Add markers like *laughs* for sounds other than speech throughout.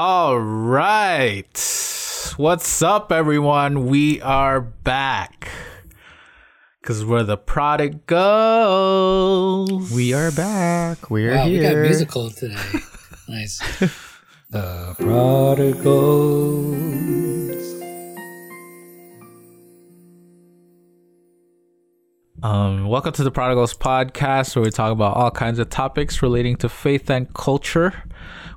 All right. What's up, everyone? We are back. Because we're the product prodigals. We are back. We're Wow, we got here. musical today. *laughs* nice. The prodigals. Um, welcome to the Prodigals Podcast, where we talk about all kinds of topics relating to faith and culture.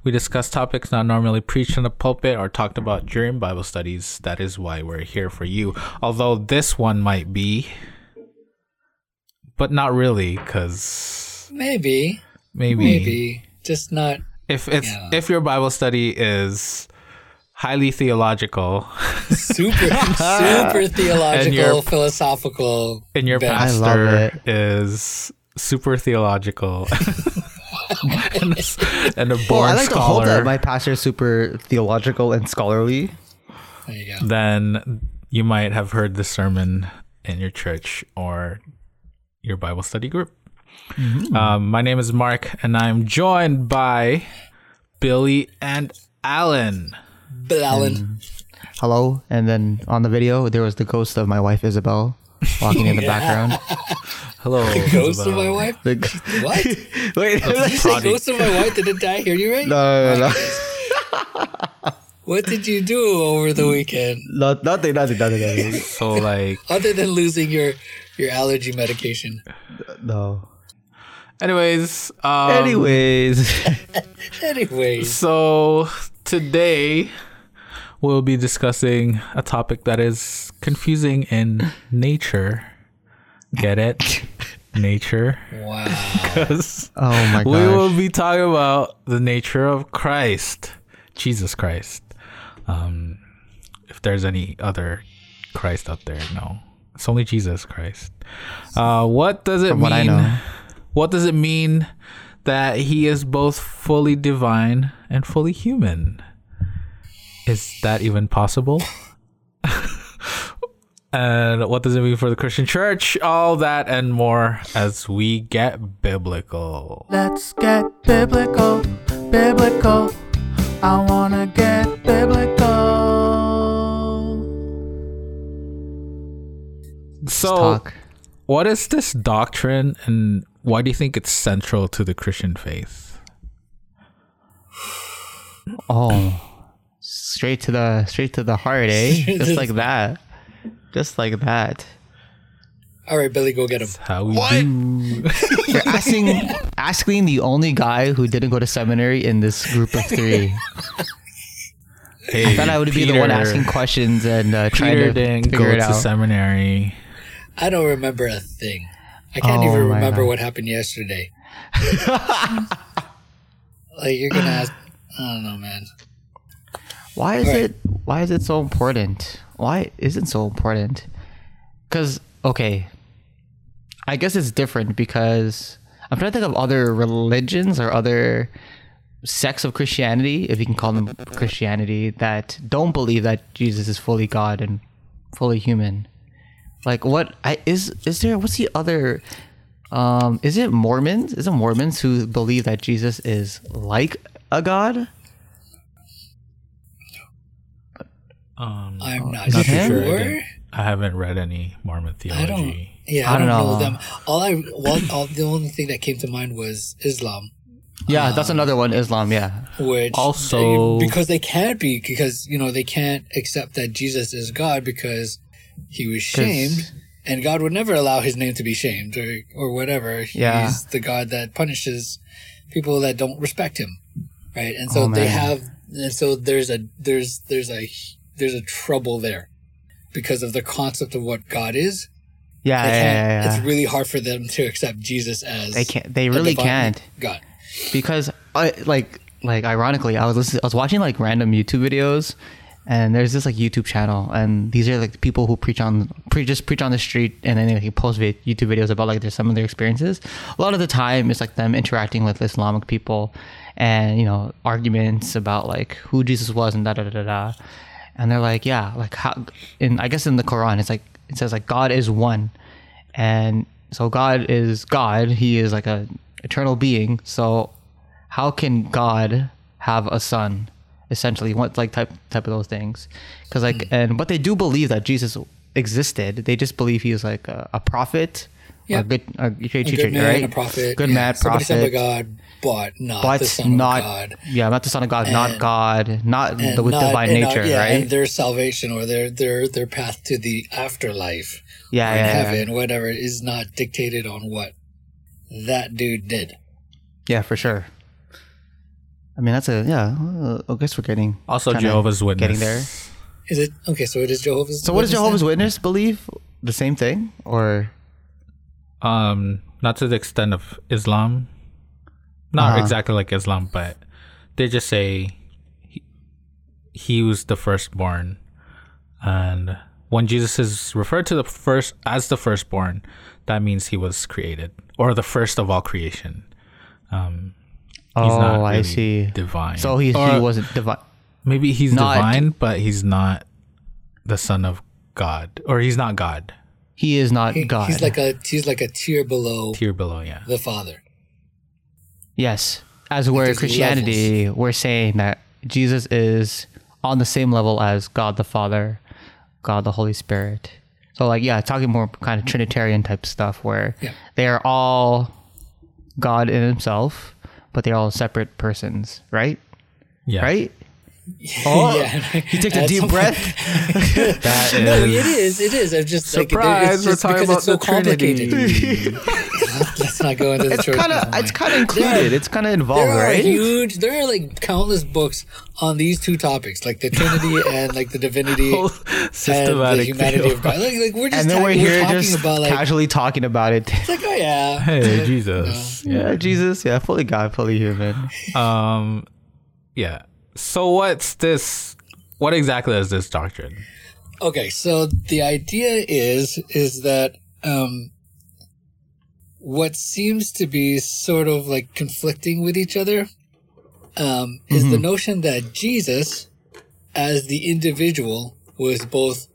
We discuss topics not normally preached in the pulpit or talked about during Bible studies. That is why we're here for you. Although this one might be, but not really, because Maybe. maybe, Maybe. Just not. if it's Yeah. if your Bible study is highly theological Super, *laughs* super theological, your- philosophical. and your bent. Pastor is super theological *laughs* and, a, and a born Well, I like to hope scholar, that my pastor is super theological and scholarly. There you go. then you might have heard the sermon in your church or your Bible study group. Mm-hmm. Um, my name is Mark, and I'm joined by Billy and Alan. Bill Allen. Mm. Hello. And then on the video, there was the ghost of my wife, Isabel, walking in the *laughs* background. Hello, The Ghost of my wife? The, What? *laughs* wait, no, Prodi- Ghost of my wife? didn't die hear you right? no, no. *laughs* What did you do over the weekend Not, nothing, nothing, nothing, nothing. So, like, other than losing your your allergy medication? No. anyways, um, Anyways, Anyways, So today we'll be discussing a topic that is confusing in nature. Get it? nature. wow. *laughs* Because oh my we will be talking about the nature of Christ, Jesus Christ. Um, if there's any other Christ out there, no, it's only Jesus Christ. Uh, what does it From mean? what I know. What does it mean that he is both fully divine and fully human? Is that even possible? and what does it mean for the Christian church? All that and more as we get biblical. Let's get biblical, biblical. I wanna get biblical. So, what is this doctrine and why do you think it's central to the Christian faith? Oh, straight to the straight to the heart, eh? *laughs* Just like that. Just like that. All right, Billy, go get him. How we do. *laughs* You're asking asking the only guy who didn't go to seminary in this group of three. *laughs* Hey, I thought I would be the one asking questions and uh, trying Peter to didn't figure go it to out. I don't remember a thing. I can't Oh even remember God. what happened yesterday. like you're gonna ask. I don't know, man. Why is Right. it why is it so important? Why is it so important? Cuz okay. I guess it's different because I'm trying to think of other religions or other sects of Christianity, if you can call them Christianity, that don't believe that Jesus is fully God and fully human. Like what I is is there what's the other um is it Mormons? Is it Mormons who believe that Jesus is like a god? Um, I'm not Is it him? sure. I, I haven't read any Mormon I don't. theology. Yeah, I I don't, don't know. know. them. All I, well, all, the only thing that came to mind was Islam, Yeah, that's another one. Islam. Yeah. which Also- they- because they can't be because you know they can't accept that Jesus is God because he was shamed, and God would never allow his name to be shamed or or whatever. Yeah. He's the God that punishes people that don't respect him, right? And so Oh, they have, and so there's a there's there's a there's a trouble there because of the concept of what God is. Yeah, yeah, yeah, yeah. It's really hard for them to accept Jesus as They can't. They really can't God. because I like like ironically, I was listening. I was watching like random YouTube videos, and there's this like YouTube channel, and these are like people who preach on pre just preach on the street, and then they like, post vi- YouTube videos about like their some of their experiences. A lot of the time, it's like them interacting with Islamic people, and you know arguments about like who Jesus was and da da da da da. And they're like, yeah, like how in I guess in the Quran, it's like it says like God is one, and so God is God. He is like a eternal being. So how can God have a son? essentially what like type type of those things because like hmm. and but they do believe that jesus existed they just believe he was like a, a prophet Yeah. a good a great A teacher good man, right a prophet. good yeah. man Somebody sent by prophet God, but not but the son not of God. yeah not the son of god not god not the with not- divine and not- nature yeah, right And their salvation or their their their path to the afterlife yeah or in yeah, yeah heaven, whatever, is not dictated on what that dude did. yeah for sure i mean that's a yeah uh, i guess we're getting Also, Jehovah's Witness. getting there Is it okay? So it is Jehovah's. so what does jehovah's then? witness believe the same thing or Um, not to the extent of Islam. Not Uh-huh. exactly like Islam, but they just say he, he was the firstborn, and when Jesus is referred to the first as the firstborn, that means he was created or the first of all creation. Um, he's oh not i see divine. so he, he wasn't divine maybe he's not- divine, but he's not the son of God, or he's not God. he is not He- god He's like a he's like a tier below Tier below, yeah. the Father. Yes. As we're there's Christianity, we're saying that Jesus is on the same level as God the Father, God the Holy Spirit. So like yeah, talking more kind of Trinitarian type stuff where Yeah. they are all God in himself, but they're all separate persons, right? Yeah, Right? *laughs* Oh, Yeah. he takes a deep breath. *laughs* That *laughs* No, is it is. It is. I'm just like, Surprise, it's just we're talking because about it's so the Trinity. complicated. Let's not go into the It's church. kind of it's kind of included. It's kind of involved, There are right? huge. There are like countless books on these two topics, like the Trinity and like the divinity and the systematic humanity of God. Like, like we're just and then ta- we're we're here talking just about like, casually talking about it. it's like oh yeah, Hey, Jesus. yeah, Jesus, yeah, fully God, fully human. Um, yeah. So what's this? What exactly is this doctrine? Okay, so the idea is is that um, what seems to be sort of like conflicting with each other um, is the notion that Jesus, as the individual, was both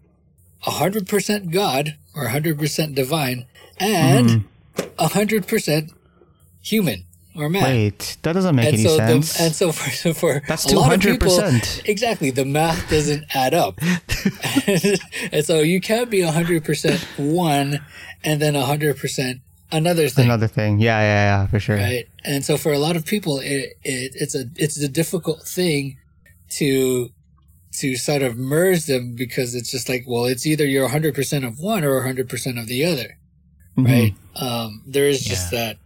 hundred percent God or hundred percent divine and hundred percent human or man. Wait, that doesn't make and any so sense. The, and so for, for That's a lot of people, 200%. exactly the math doesn't add up, *laughs* and so you can't be hundred percent one and then hundred percent another thing, Another thing. Yeah, yeah, yeah, for sure. right? And so for a lot of people, it, it it's a it's a difficult thing to to sort of merge them because it's just like well, it's either you're hundred percent of one or hundred percent of the other Mhm. right? Um, there is just that,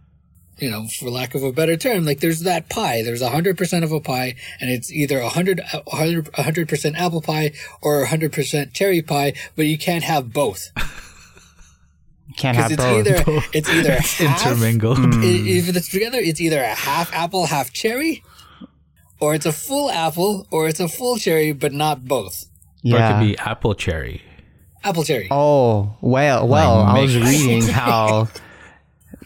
you know, for lack of a better term, like there's that pie. There's a hundred percent of a pie, and it's either a hundred, a hundred percent apple pie or a hundred percent cherry pie, but you can't have both *laughs* Can't because have it's both. *laughs* either it's either half, Intermingled. Hmm. if it's together, it's either a half apple, half cherry, or it's a full apple, or it's a full cherry, but not both. Or it could be apple cherry. Apple cherry. Oh well, well. Like I was reading how *laughs*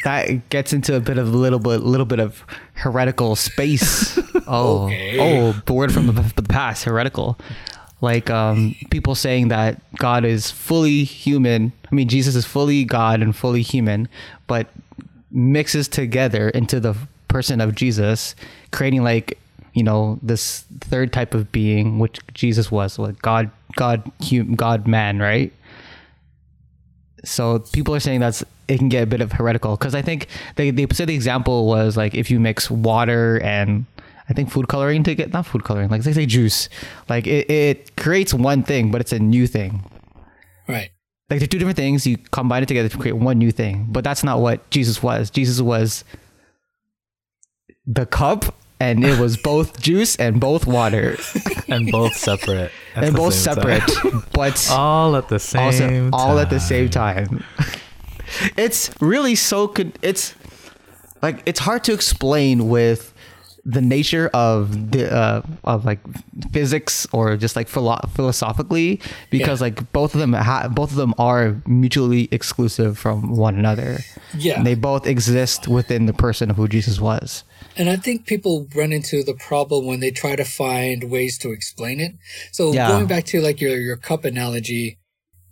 that gets into a bit of a little bit, little bit of heretical space. *laughs* Oh, Okay. oh, the word from the, the past, heretical. Like um, people saying that God is fully human. I mean, Jesus is fully God and fully human, but mixes together into the person of Jesus, creating like you know this third type of being, which Jesus was, like God, God, hum, God, man, right? So people are saying that's it can get a bit of heretical because I think they they said the example was like if you mix water and I think food coloring to get not food coloring like they say juice like it, it creates one thing but it's a new thing Right. like they're two different things you combine it together to create one new thing but that's not what Jesus was Jesus was the cup and it was both *laughs* juice and both water and both separate. at and both separate time. but *laughs* all at the same also time. all at the same time. It's really so good. It's like it's hard to explain with the nature of the uh, of like physics or just like philo- philosophically because Yeah. like both of them ha- both of them are mutually exclusive from one another. Yeah. And they both exist within the person of who Jesus was. And I think people run into the problem when they try to find ways to explain it. So Yeah. going back to like your your cup analogy,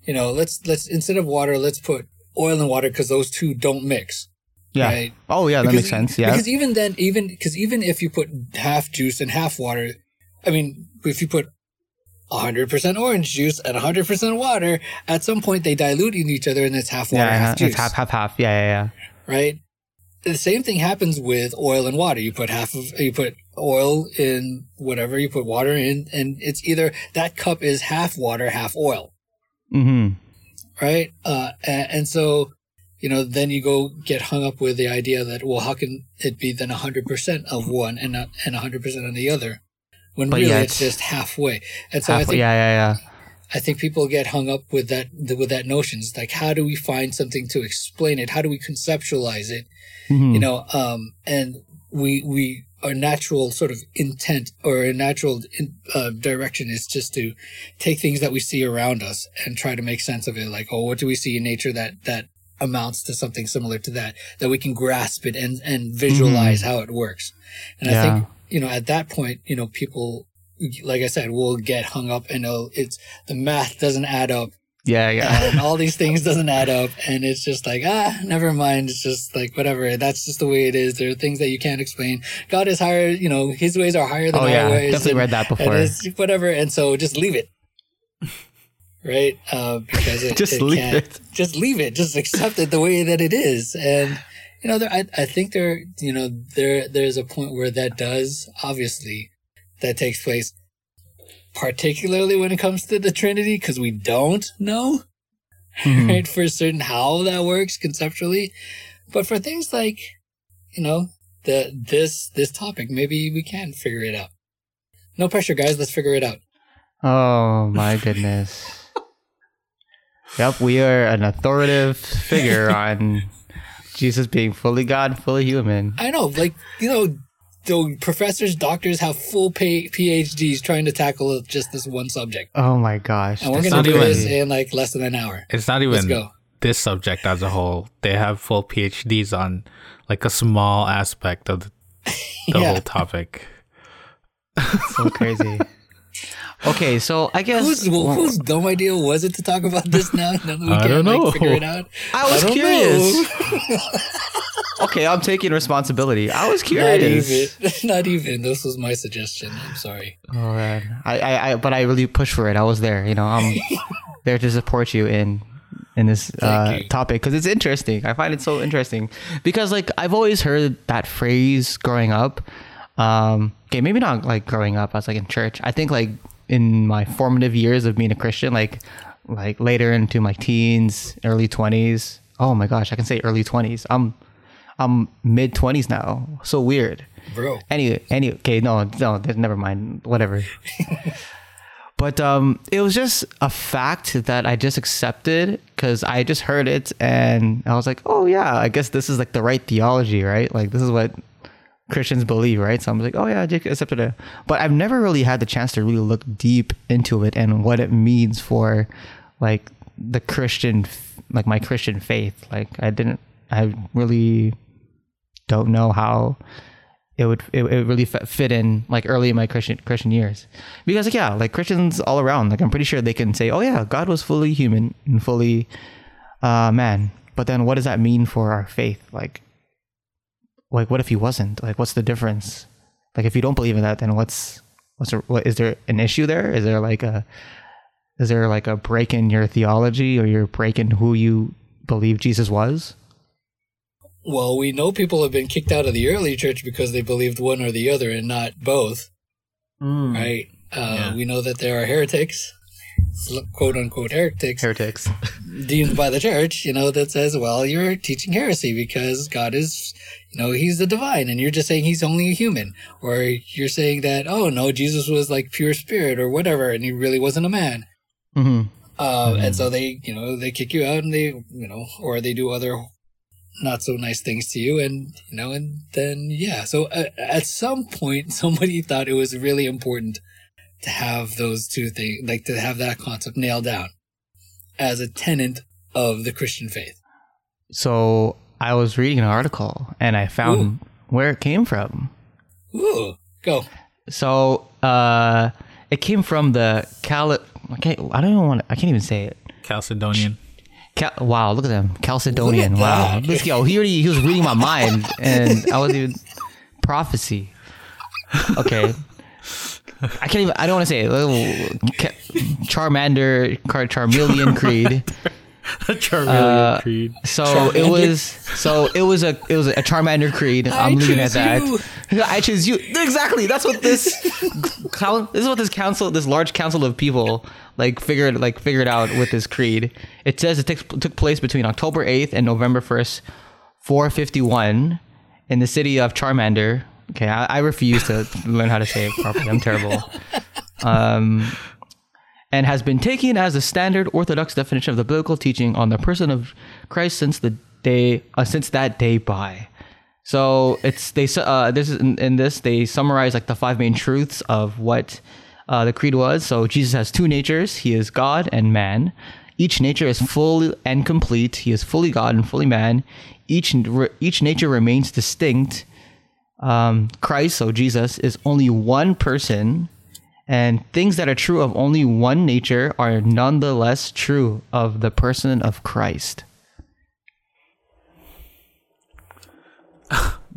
you know, let's let's instead of water, let's put oil and water because those two don't mix. Yeah. Right. Oh yeah, that Because- makes sense. Yeah. Because even then, even because even if you put half juice and half water, I mean, if you put 100% orange juice and 100% water, at some point they dilute in each other and it's half water, yeah, half it's juice. half, half, half. Yeah, yeah, yeah. right? The same thing happens with oil and water. You put half of, you put oil in whatever, you put water in, and it's either that cup is half water, half oil, Mm-hmm. Right? Uh, and, and so, you know, then you go get hung up with the idea that, well, how can it be then 100% of one and not, and 100% on the other? When But really it's just halfway. And so Half, I think yeah, yeah, yeah. I think people get hung up with that with that notion. It's like, how do we find something to explain it? How do we conceptualize it? Mhm. You know, um, and we we our natural sort of intent or a natural in, uh, direction is just to take things that we see around us and try to make sense of it. Like, oh, what do we see in nature that that amounts to something similar to that? That we can grasp it and and visualize how it works. And I think you know at that point, you know, people like I said, will get hung up and it's the math doesn't add up Yeah, yeah. and all these *laughs* things doesn't add up and it's just like ah never mind. It's just like whatever. That's just the way it is. There are things that you can't explain. God is higher you know his ways are higher than Oh our yeah, ways definitely and, read that and before. it's whatever and so just leave it. *laughs* Right? Uh because it, Just it leave can't- it. just leave it. Just accept it the way that it is. And you know there I, I think there you know there there's a point where that does obviously that takes place particularly when it comes to the trinity because we don't know Mhm. right for certain how that works conceptually but for things like you know the this this topic maybe we can figure it out no pressure guys let's figure it out Oh my goodness. *laughs* yep, we are an authoritative figure on *laughs* Jesus being fully God, fully human. i know like you know the professors doctors have full pay phds trying to tackle just this one subject Oh my gosh. and we're gonna do even- this in like less than an hour It's not even go this subject as a whole. They have full PhDs on like a small aspect of the, the Yeah. whole topic. so crazy. *laughs* Okay, so I guess whose well, whose dumb idea was it to talk about this now? now that we I can't, don't like, know. figure it out. I was don't curious. *laughs* okay, I'm taking responsibility. I was curious. Not even. *laughs* Not even. This was my suggestion. I'm sorry. Oh man, I, I, I, but I really pushed for it. I was there. You know, I'm *laughs* there to support you in in this uh, topic because it's interesting. I find it so interesting because like I've always heard that phrase growing up. Um, okay, maybe not like growing up. I was like in church. I think like in my formative years of being a Christian, like like later into my teens, early twenties. Oh my gosh, I can say early twenties. I'm I'm mid twenties now. So weird. Bro. Any, any, okay, no, no, never mind, whatever. *laughs* but um, it was just a fact that I just accepted because I just heard it and I was like, oh yeah, I guess this is like the right theology, right? Like this is what Christians believe, right? So I'm like, oh yeah, I just accepted it. But I've never really had the chance to really look deep into it and what it means for like the Christian, like my Christian faith. Like I didn't, I really don't know how it would it, it really fit, in like early in my Christian Christian years. Because like yeah like Christians all around like I'm pretty sure they can say oh yeah God was fully human and fully uh man. But then what does that mean for our faith? Like like what if he wasn't? Like what's the difference? Like if you don't believe in that then what's what's there, what is there an issue there? Is there like a is there like a break in your theology or your break in who you believe Jesus was Well, we know people have been kicked out of the early church because they believed one or the other and not both, right? Uh, Yeah. We know that there are heretics, quote unquote heretics, heretics *laughs* deemed by the church, you know, that says, well, you're teaching heresy because God is, you know, he's the divine and you're just saying he's only a human. Or you're saying that, oh, no, Jesus was like pure spirit or whatever and he really wasn't a man. mm-hmm. Uh, And so they, you know, they kick you out and they, you know, or they do other not so nice things to you. And, you know, and then, yeah. So uh, at some point, *laughs* somebody thought it was really important to have those two things, like to have that concept nailed down as a tenant of the Christian faith. So I was reading an article and I found where it came from. Ooh, go. So uh, it came from the Cal. I can't. I don't even want. To, I can't even say it. Chalcedonian. Cal- wow, look at them, Chalcedonian. At wow, that. this yo, oh, he already he was reading my mind, and I was even prophecy. Okay, I can't even. I don't want to say it. Charmander, Car- Charmeleon Creed. *laughs* *laughs* Charmeleon Creed. So it was. So it was a. It was a Charmander Creed. I I'm looking at choose that. *laughs* I choose you. Exactly. That's what this. *laughs* coun- This is what this council, this large council of people, like figured, like figured out with this creed. It says it took took place between October 8th and November 1st, 451, in the city of Charmander. Okay, I, I refuse to learn how to say it properly. I'm terrible. Um, and has been taken as the standard orthodox definition of the biblical teaching on the person of Christ since the day uh, since that day by. So it's they uh, this is in, in this they summarize like the five main truths of what uh, the creed was. So Jesus has two natures: he is God and man. Each nature is full and complete. He is fully God and fully man. Each each nature remains distinct. Um, Christ, so Jesus, is only one person and things that are true of only one nature are nonetheless true of the person of Christ.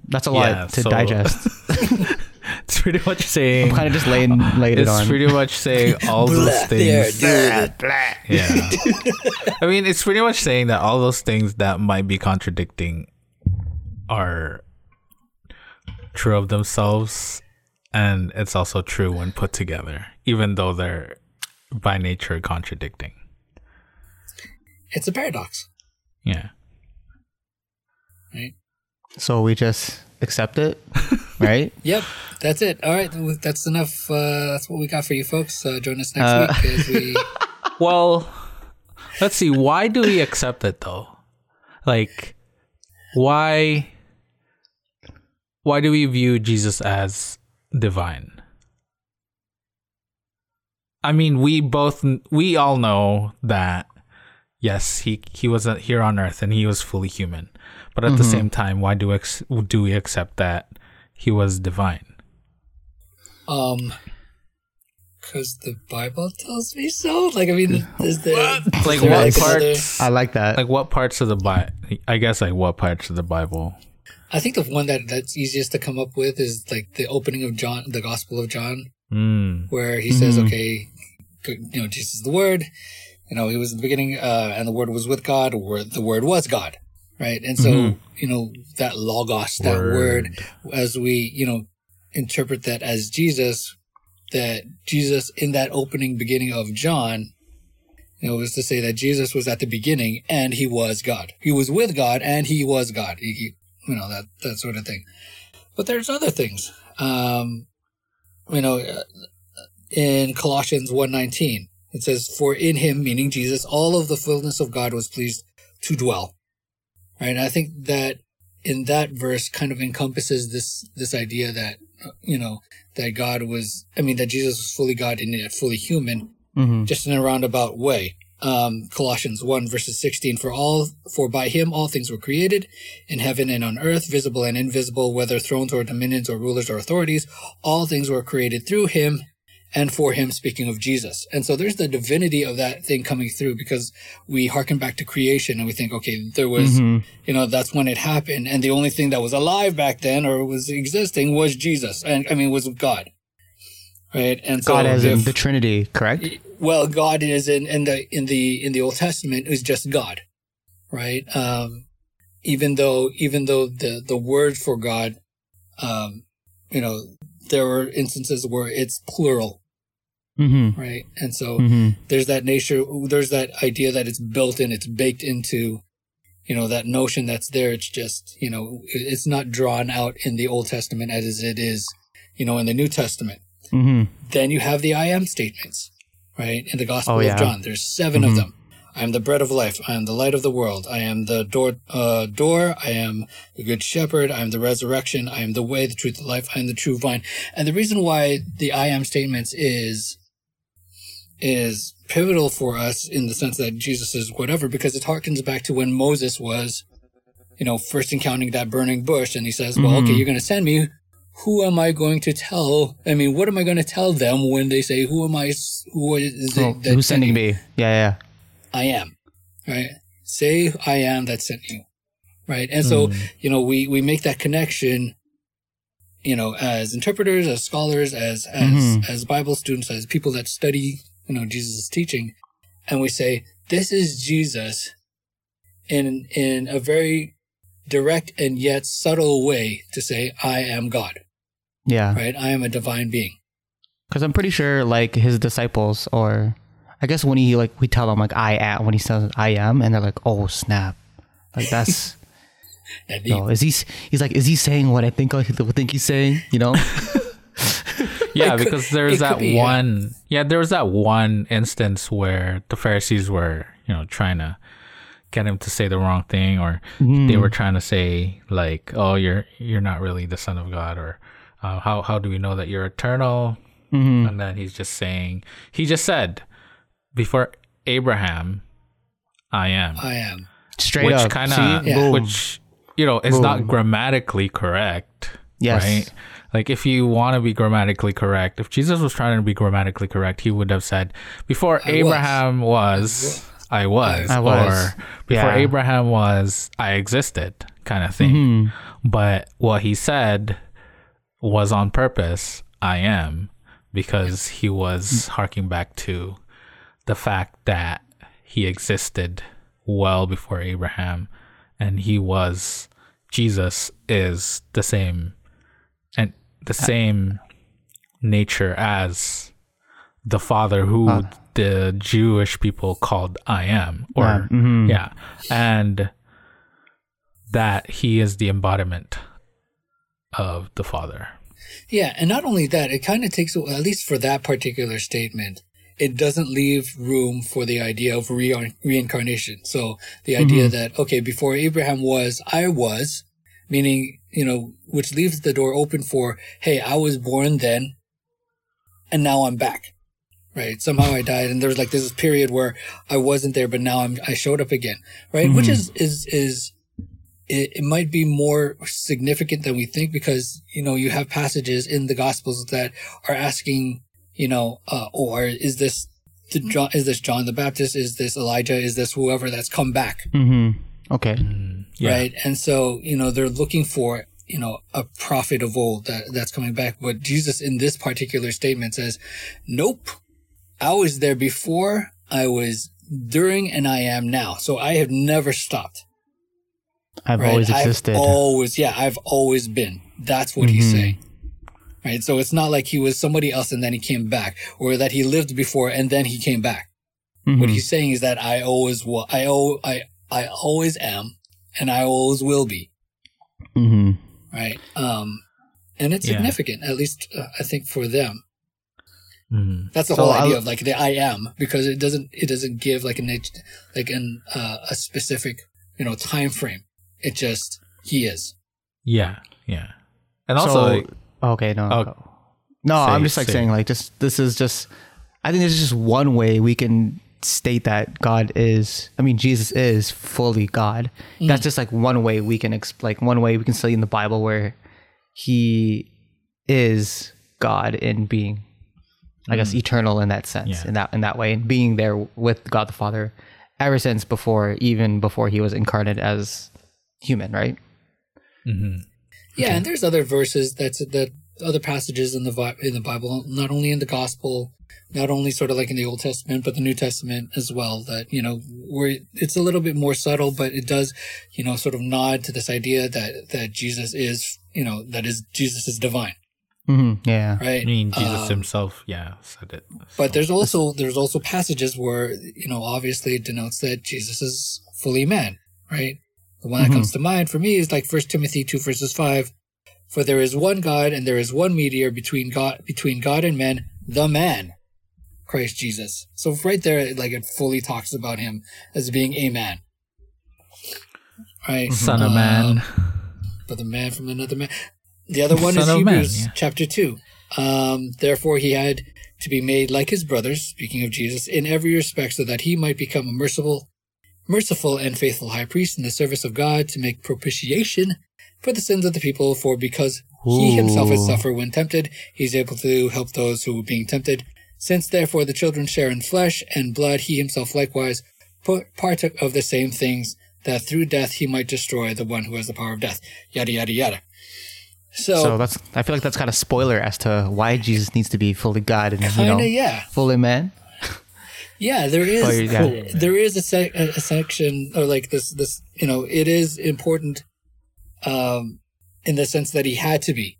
That's a lot Yeah, to so- digest. *laughs* It's pretty much saying. I'm kind of just laying laid it on. It's pretty much saying *laughs* all those Blah, there, things. Yeah. I mean, it's pretty much saying that all those things that might be contradicting are true of themselves, and it's also true when put together, even though they're by nature contradicting. It's a paradox, Yeah. right? so we just accept it, *laughs* right? Yep, that's it. All right, that's enough. Uh, that's what we got for you folks. Uh, join us next Uh, week as we. *laughs* Well, let's see. Why do we accept it though? Like, why? Why do we view Jesus as divine? I mean, we both, we all know that. Yes, he he was uh, here on Earth and he was fully human, but at the same time, why do ex- do we accept that he was divine? Um, because the Bible tells me so. Like, I mean, *laughs* is there Like is there what like another- parts? I like that. Like what parts of the Bible? I guess like what parts of the Bible? I think the one that that's easiest to come up with is like the opening of John, the Gospel of John, Mm. where he says, "Okay, you know, Jesus is the Word. You know, he was in the beginning, uh, and the Word was with God. Or the Word was God." Right, and so you know that logos, that word, as we you know interpret that as Jesus, that Jesus in that opening beginning of John, you know, was to say that Jesus was at the beginning and he was God. He was with God and he was God. He- you know, that, that sort of thing. But there's other things. Um, you know, uh, in Colossians 1.19, it says, For in him, meaning Jesus, all of the fullness of God was pleased to dwell. Right? And I think that in that verse kind of encompasses this, this idea that, you know, that God was, I mean, that Jesus was fully God and fully human, hmm just in a roundabout way. Um, Colossians 1 verses 16, for all, for by him all things were created in heaven and on earth, visible and invisible, whether thrones or dominions or rulers or authorities, all things were created through him and for him, speaking of Jesus. And so there's the divinity of that thing coming through because we harken back to creation and we think, okay, there was, Mhm. you know, that's when it happened. And the only thing that was alive back then or was existing was Jesus. And I mean, was God. Right. And so God as in the Trinity, correct? well god is in, in the in the in the old testament is just god right um even though even though the the word for god um you know there were instances where it's plural Mm-hmm. right and so Mm-hmm. there's that nature there's that idea that it's built in it's baked into you know that notion that's there it's just you know it's not drawn out in the old testament as it is you know in the new testament Mm-hmm. then you have the I am statements, right? In the Gospel Oh, yeah. of John, there's 7 of them. I am the bread of life. I am the light of the world. I am the door, uh, door. I am the good shepherd. I am the resurrection. I am the way, the truth, the life. I am the true vine. And the reason why the I am statements is, is pivotal for us in the sense that Jesus is whatever, because it harkens back to when Moses was, you know, first encountering that burning bush and he says, well, okay, Mhm. you're going to send me who am I going to tell? I mean, what am I going to tell them when they say, "Who am I? Who is it Oh, who's sending me? Yeah, yeah. I am, right? Say, "I am that sent you," right? And so, mm. you know, we we make that connection you know, as interpreters, as scholars, as as mm-hmm. as Bible students, as people that study, you know, Jesus' teaching, and we say, This is Jesus in in a very direct and yet subtle way to say, I am God. Yeah. Right? I am a divine being. Because I'm pretty sure, like his disciples, or I guess when he like we tell them like I am when he says I am, and they're like, oh snap, like that's. *laughs* And no, is he? He's like, is he saying what I think I think he's saying? You know? *laughs* yeah, could- because there's that be, one. Yeah. there was that one instance where the Pharisees were, you know, trying to get him to say the wrong thing, or mm-hmm. they were trying to say like, "Oh, you're you're not really the Son of God," or uh, "How how do we know that you're eternal?" Mm-hmm. And then he's just saying, he just said, "Before Abraham, I am," I am. Straight which up. kind See? of, Boom. which you know, is not grammatically correct. Yes. Right? Like if you want to be grammatically correct, if Jesus was trying to be grammatically correct, he would have said, "Before I was. Abraham was, I was," I was. or "Before Yeah. Abraham was, I existed," kind of thing. Mm-hmm. But what he said was on purpose. I am because he was harking back to the fact that he existed well before Abraham and he was Jesus is the same and the same nature as the father who the Jewish people called I am or Yeah, mhm. yeah and that he is the embodiment of the father Yeah, and not only that, it kind of takes, at least for that particular statement, it doesn't leave room for the idea of re- reincarnation. So the idea mm-hmm. that, okay, before Abraham was, I was, meaning, you know, which leaves the door open for, hey, I was born then, and now I'm back. Right. Somehow I died, and there was like this period where I wasn't there, but now I'm I showed up again. Right, which mm-hmm. is is is it, it might be more significant than we think because you know you have passages in the gospels that are asking you know uh, or is this the John, is this John the Baptist? Is this Elijah? Is this whoever that's come back? Mm-hmm. Okay. yeah. Right? And so you know they're looking for you know a prophet of old that that's coming back. But Jesus in this particular statement says nope. I was there before. I was during and I am now. So I have never stopped I've right? always existed. I've always, yeah, I've always been. That's what he's Mhm. saying. Right. So it's not like he was somebody else and then he came back or that he lived before and then he came back. Mhm. What he's saying is that I always was, I, I, I always am and I always will be. Mhm. Right. Um, and it's Yeah. significant, at least uh, I think for them. Mhm. That's the So whole I'll- idea of like the I am because it doesn't, it doesn't give like an, like an, uh, a specific, you know, time frame. It just, he is. yeah yeah and also So- like, okay, no. Oh, go. no, say- I'm just like say. saying like just this is just I think there's just one way we can state that God is I mean Jesus is fully God. Mm. That's just like one way we can exp- like one way we can study in the Bible where he is God in being I guess mm. eternal in that sense Yeah. in that in that way and being there with God the Father ever since before even before he was incarnate as human, right? mhm. Yeah, and there's other verses that's that other passages in the in the Bible, not only in the Gospel, not only sort of like in the Old Testament, but the New Testament as well. That you know, where it's a little bit more subtle, but it does, you know, sort of nod to this idea that that Jesus is, you know, that is Jesus is divine, Mhm. Yeah. right? I mean Jesus Um, himself yeah said it But there's also there's also passages where you know obviously it denotes that Jesus is fully man, right? The one that comes to mind for me is like First Timothy two verses five, for there is one God and there is one mediator between God between God and men, the man, Christ Jesus. So right there, like it fully talks about him as being a man, right? son of man Um, but the man from another man. The other one is Son of man, yeah. chapter 2. Um, Therefore, he had to be made like his brothers, speaking of Jesus, in every respect, so that he might become a merciful, merciful and faithful high priest in the service of God to make propitiation for the sins of the people. For because he himself has suffered when tempted, he is able to help those who are being tempted. Since therefore the children share in flesh and blood, he himself likewise partook of the same things, that through death he might destroy the one who has the power of death. Yada yada yada. So, So that's I feel like that's kind of spoiler as to why Jesus needs to be fully God and you know yeah, fully man. Yeah. There is Oh, yeah. there is a, sec- a a section or like this this you know it is important, um, in the sense that he had to be.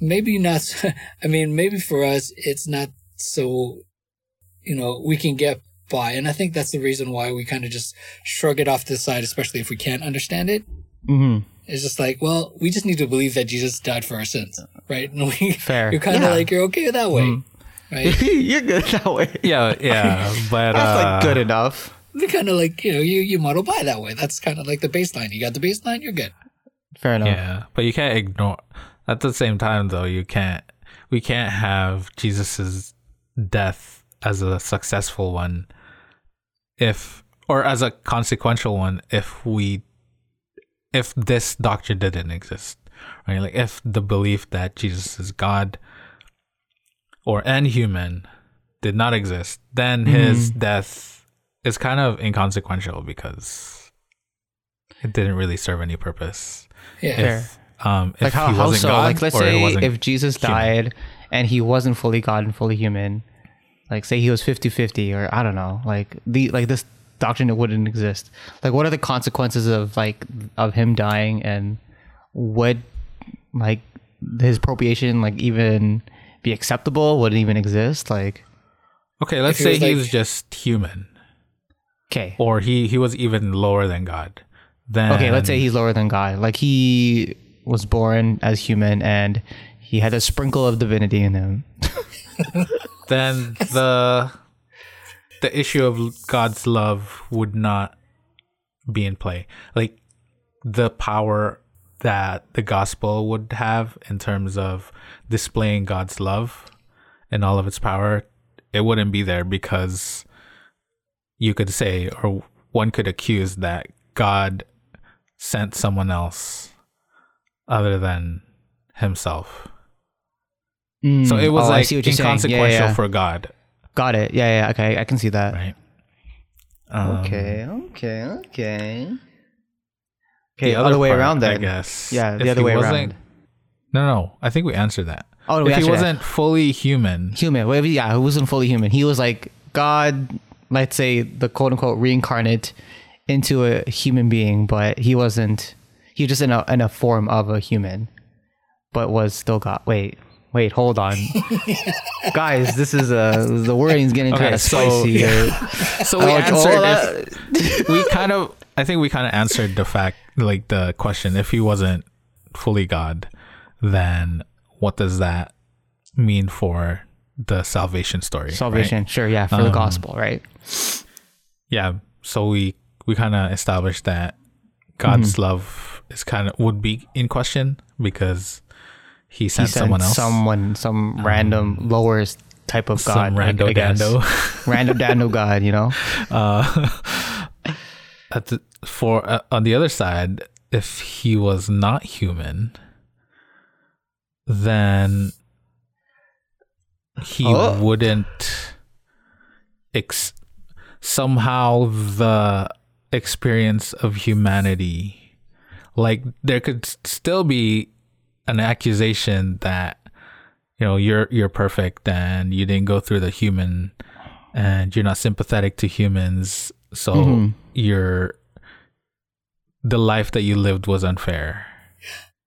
Maybe not. *laughs* I mean, maybe for us it's not so. You know, we can get by, and I think that's the reason why we kind of just shrug it off to the side, especially if we can't understand it. hmm It's just like, well, we just need to believe that Jesus died for our sins, right? *laughs* And we, Fair. You're kind of Yeah. like you're okay that way, Mhm. Right? *laughs* You're good that way. Yeah, yeah, but That's uh, like good enough. You're kind of like you know you you model by that way. That's kind of like the baseline. You got the baseline, you're good. Fair enough. Yeah, but you can't ignore. At the same time, though, you can't. We can't have Jesus's death as a successful one, if or as a consequential one, if we, if this doctrine didn't exist, right? Like if the belief that Jesus is God, or and human, did not exist, then his death is kind of inconsequential because it didn't really serve any purpose Yeah. If um if like how, how so? God, like let's say if Jesus human. died and he wasn't fully God and fully human, like say he was 50-50 or I don't know, like the like this doctrine it wouldn't exist. Like what are the consequences of like of him dying and what like his appropriation like even be acceptable? Would it even exist? Like okay let's If he say was, he was just human okay. or he he was even lower than god then Okay, let's say he's lower than God. Like he was born as human and he had a sprinkle of divinity in him. *laughs* then the the issue of god's love would not be in play like the power that the gospel would have in terms of displaying god's love and all of its power it wouldn't be there because you could say or one could accuse that god sent someone else other than himself so it was Oh, like what. Yeah, inconsequential yeah. for god Got it. Yeah, yeah. Okay, I can see that. right? Um, Okay, okay, okay. The Okay, other way part, around I guess. Yeah, the if other way around. No, no, I think we answered that. Oh, we if he wasn't fully human, Human. Well, yeah, he wasn't fully human. He was like God, let's say the quote unquote reincarnate into a human being, but he wasn't. He was just in a in a form of a human, but was still God. Wait, wait, hold on, *laughs* guys. This is uh the wording's getting Okay, kind of so- spicy. here. *laughs* so we answered. if- *laughs* we kind of, I think we kind of answered the fact, like the question. If he wasn't fully God, then what does that mean for the salvation story? right? Salvation, sure, yeah, for the Um, gospel, right? yeah so we we kind of established that god's Mm-hmm. love is kind of would be in question because he He sent sent someone else Um, someone, some random lower type of god, some rando I dando random dando god, you know. *laughs* uh at the, for uh, on the other side if he was not human then he Oh. wouldn't ex- somehow the experience of humanity like there could still be an accusation that you know you're you're perfect and you didn't go through the human and you're not sympathetic to humans so Mhm. you're the life that you lived was unfair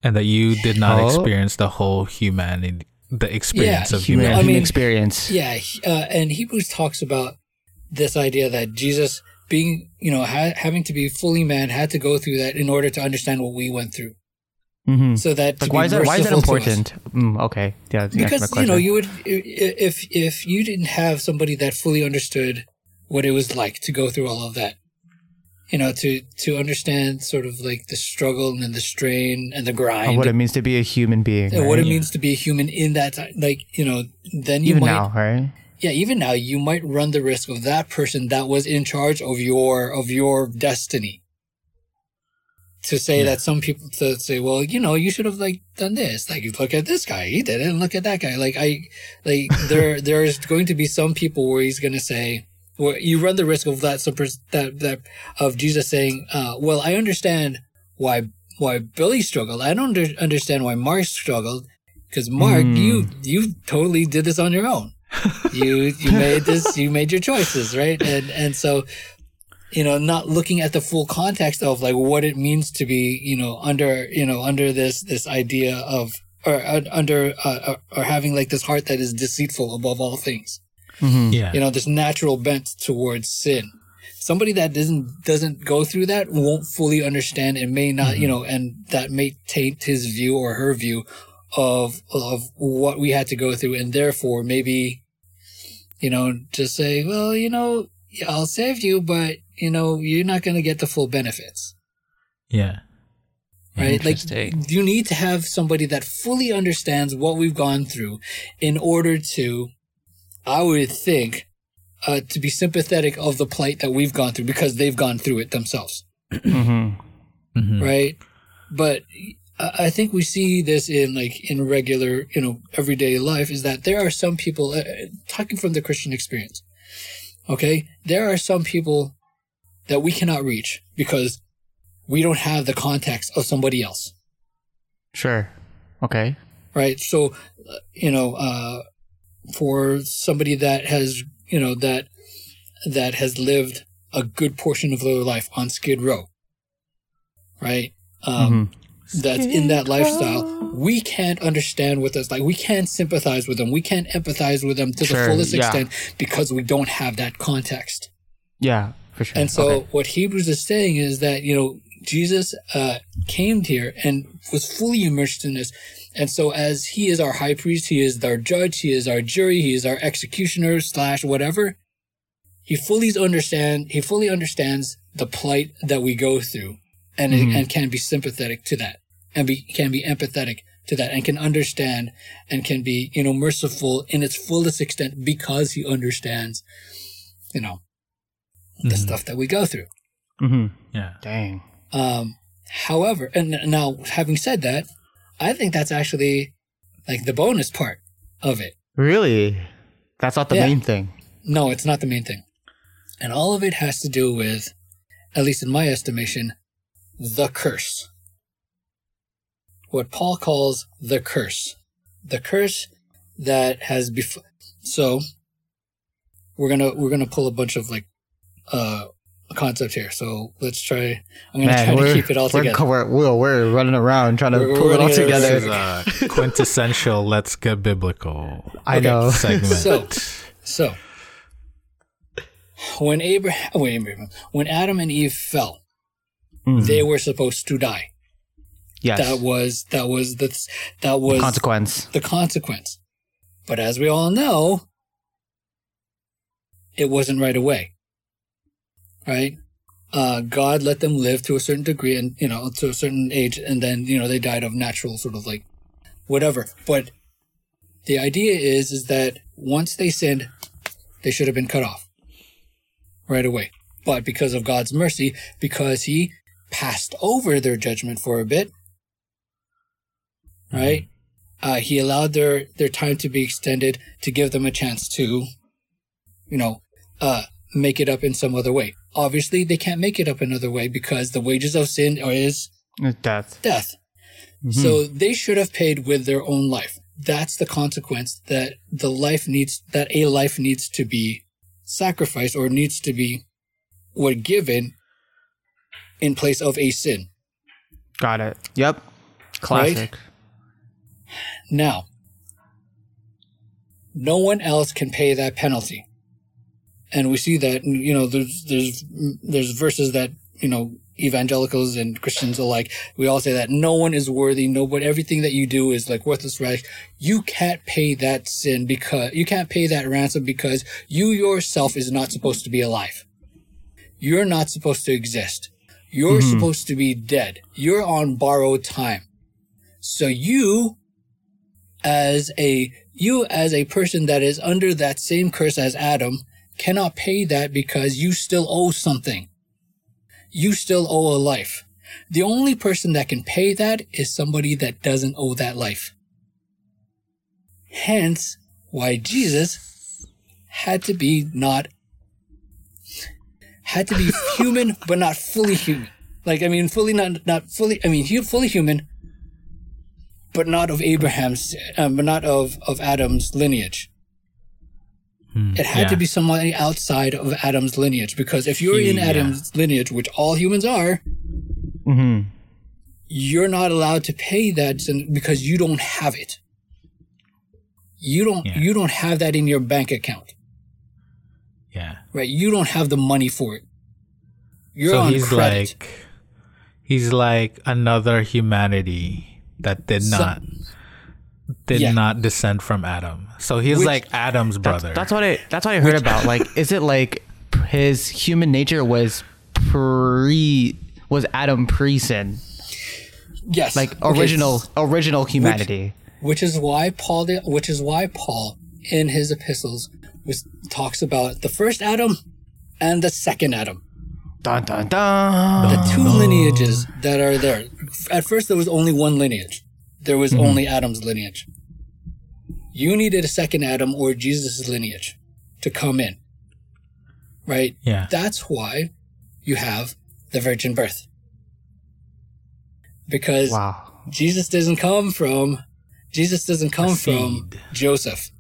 and that you did not Oh. experience the whole humanity the experience of Human, humanity I mean, experience. Yeah, uh, and Hebrews talks about this idea that Jesus being, you know, ha- having to be fully man had to go through that in order to understand what we went through. hmm So that Like, why is that? Why is that merciful to us. important? Mm, okay, yeah. Because you know, you would if if you didn't have somebody that fully understood what it was like to go through all of that, you know, to to understand sort of like the struggle and the strain and the grind, what it means to be a human being. and what right? it means to be a human in that time, like you know, then you even might now, right? yeah even now you might run the risk of that person that was in charge of your of your destiny. To say that some people to say well you know you should have like done this. Like you look at this guy. He did it. And look at that guy. Like i like *laughs* there there's going to be some people where he's going to say where you run the risk of that that that of jesus saying uh well i understand why why Billy struggled. I don't under, understand why Mark struggled because Mark, you you totally did this on your own. you you made this. *laughs* You made your choices, right? And and so you know, not looking at the full context of like what it means to be, you know, under, you know, under this, this idea of, or uh, under, uh, or having like this heart that is deceitful above all things. Mm-hmm. Yeah. You know, this natural bent towards sin. Somebody that doesn't, doesn't go through that won't fully understand and may not, you mm-hmm. know, and that may taint his view or her view of, of what we had to go through. And therefore maybe, you know, just say, well, you know, I'll save you, but you know, you're not going to get the full benefits, yeah. right? Like you need to have somebody that fully understands what we've gone through in order to, I would think, uh, to be sympathetic of the plight that we've gone through because they've gone through it themselves, Mm-hmm. Mhm. right? But I I think we see this in like in regular, you know, everyday life is that there are some people, uh, talking from the Christian experience, okay, there are some people that we cannot reach because we don't have the context of somebody else, Sure. Okay. right? So, uh, you know, uh, for somebody that has, you know, that that has lived a good portion of their life on Skid Row, right? Um, That's in that lifestyle. We can't understand what that's like. We can't sympathize with them. We can't empathize with them to Sure, the fullest yeah. extent because we don't have that context. Yeah, for sure. And so Okay. what Hebrews is saying is that, you know, Jesus uh, came here and was fully immersed in this. And so as he is our high priest, he is our judge, he is our jury, he is our executioner slash whatever. He fully understand he fully understands the plight that we go through and and can be sympathetic to that and be can be empathetic to that and can understand and can be, you know, merciful in its fullest extent because he understands, you know, the stuff that we go through. Mhm. Yeah. Dang. Um, however, and now having said that, I think that's actually like the bonus part of it. Really? That's not the Yeah. main thing. No, it's not the main thing. And all of it has to do with, at least in my estimation, the curse. What Paul calls the curse. The curse that has before. So, we're gonna, we're gonna pull a bunch of like, uh, concepts here. So let's try, I'm gonna try to keep it all we're, together. we're, we're, we're running around trying to We're- pull we're it all together. This is a quintessential let's get biblical I Okay. know. *laughs* segment. So, so when Abraham, wait, Abraham, when Adam and Eve fell, Mhm. they were supposed to die. yes. That was that was the that was the Consequence. the consequence. But as we all know, it wasn't right away. Right? Uh, God let them live to a certain degree and, you know, to a certain age, and then, you know, they died of natural sort of like whatever. But the idea is, is that once they sinned, they should have been cut off right away. But because of God's mercy, because He passed over their judgment for a bit, right? Uh, he allowed their their time to be extended to give them a chance to, you know, uh, make it up in some other way. Obviously, they can't make it up another way because the wages of sin is Death. death. Mm-hmm. So they should have paid with their own life. That's the consequence that the life needs that a life needs to be sacrificed or needs to be what given in place of a sin. Got it. Yep. Classic. Now, no one else can pay that penalty. And we see that, you know, there's, there's, there's verses that, you know, evangelicals and Christians alike, we all say that no one is worthy. Nobody, everything that you do is like worthless rags. You can't pay that sin because, you can't pay that ransom because you yourself is not supposed to be alive. You're not supposed to exist. You're mm-hmm. supposed to be dead. You're on borrowed time. So you as a you as a person that is under that same curse as Adam cannot pay that because you still owe something. You still owe a life. The only person that can pay that is somebody that doesn't owe that life. Hence why Jesus had to be not had to be *laughs* human but not fully human. Like I mean, fully not not fully. I mean, fully human, but not of Abraham's, um, but not of of Adam's lineage. It had to be somebody outside of Adam's lineage because if you're in Yeah. Adam's lineage, which all humans are, Mm-hmm. you're not allowed to pay that because you don't have it. You don't Yeah. you don't have that in your bank account, Yeah. right? You don't have the money for it. You're so on he's credit. like he's like another humanity that did So- not did Yeah. not descend from Adam. So he's Which- like Adam's brother. that's what I that's what I heard about. Like, is it like his human nature was pre was Adam pre sin, yes, like Okay, original original humanity. which is why Paul did, which is why Paul in his epistles was, talks about the first Adam and the second Adam. Dun dun dun. The two lineages that are there. At first there was only one lineage. There was only Adam's lineage. You needed a second Adam or Jesus' lineage to come in. Right? yeah. That's why you have the virgin birth. Because Wow. Jesus doesn't come from Jesus doesn't come from. Joseph.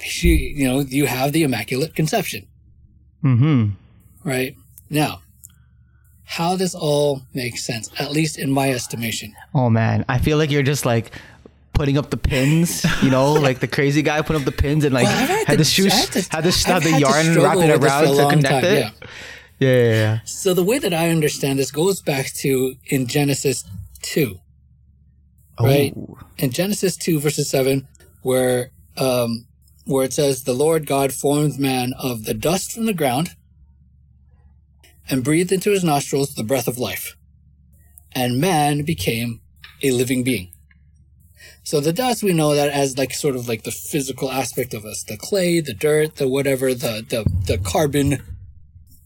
She, you know, you have the immaculate conception, Mm-hmm. right? Now, how this all makes sense, at least in my estimation. Oh man, I feel like you're just like putting up the pins, you know, *laughs* like the crazy guy putting up the pins and like Well, had had the shoes, had to- had the, had the yarn wrapping around to connect time, it. yeah. Yeah, yeah, yeah. So the way that I understand this goes back to in Genesis 2. Right? Oh. in Genesis 2 verses 7 where um where it says the Lord God formed man of the dust from the ground and breathed into his nostrils the breath of life and man became a living being so the dust we know that as like sort of like the physical aspect of us the clay the dirt the whatever the the, the carbon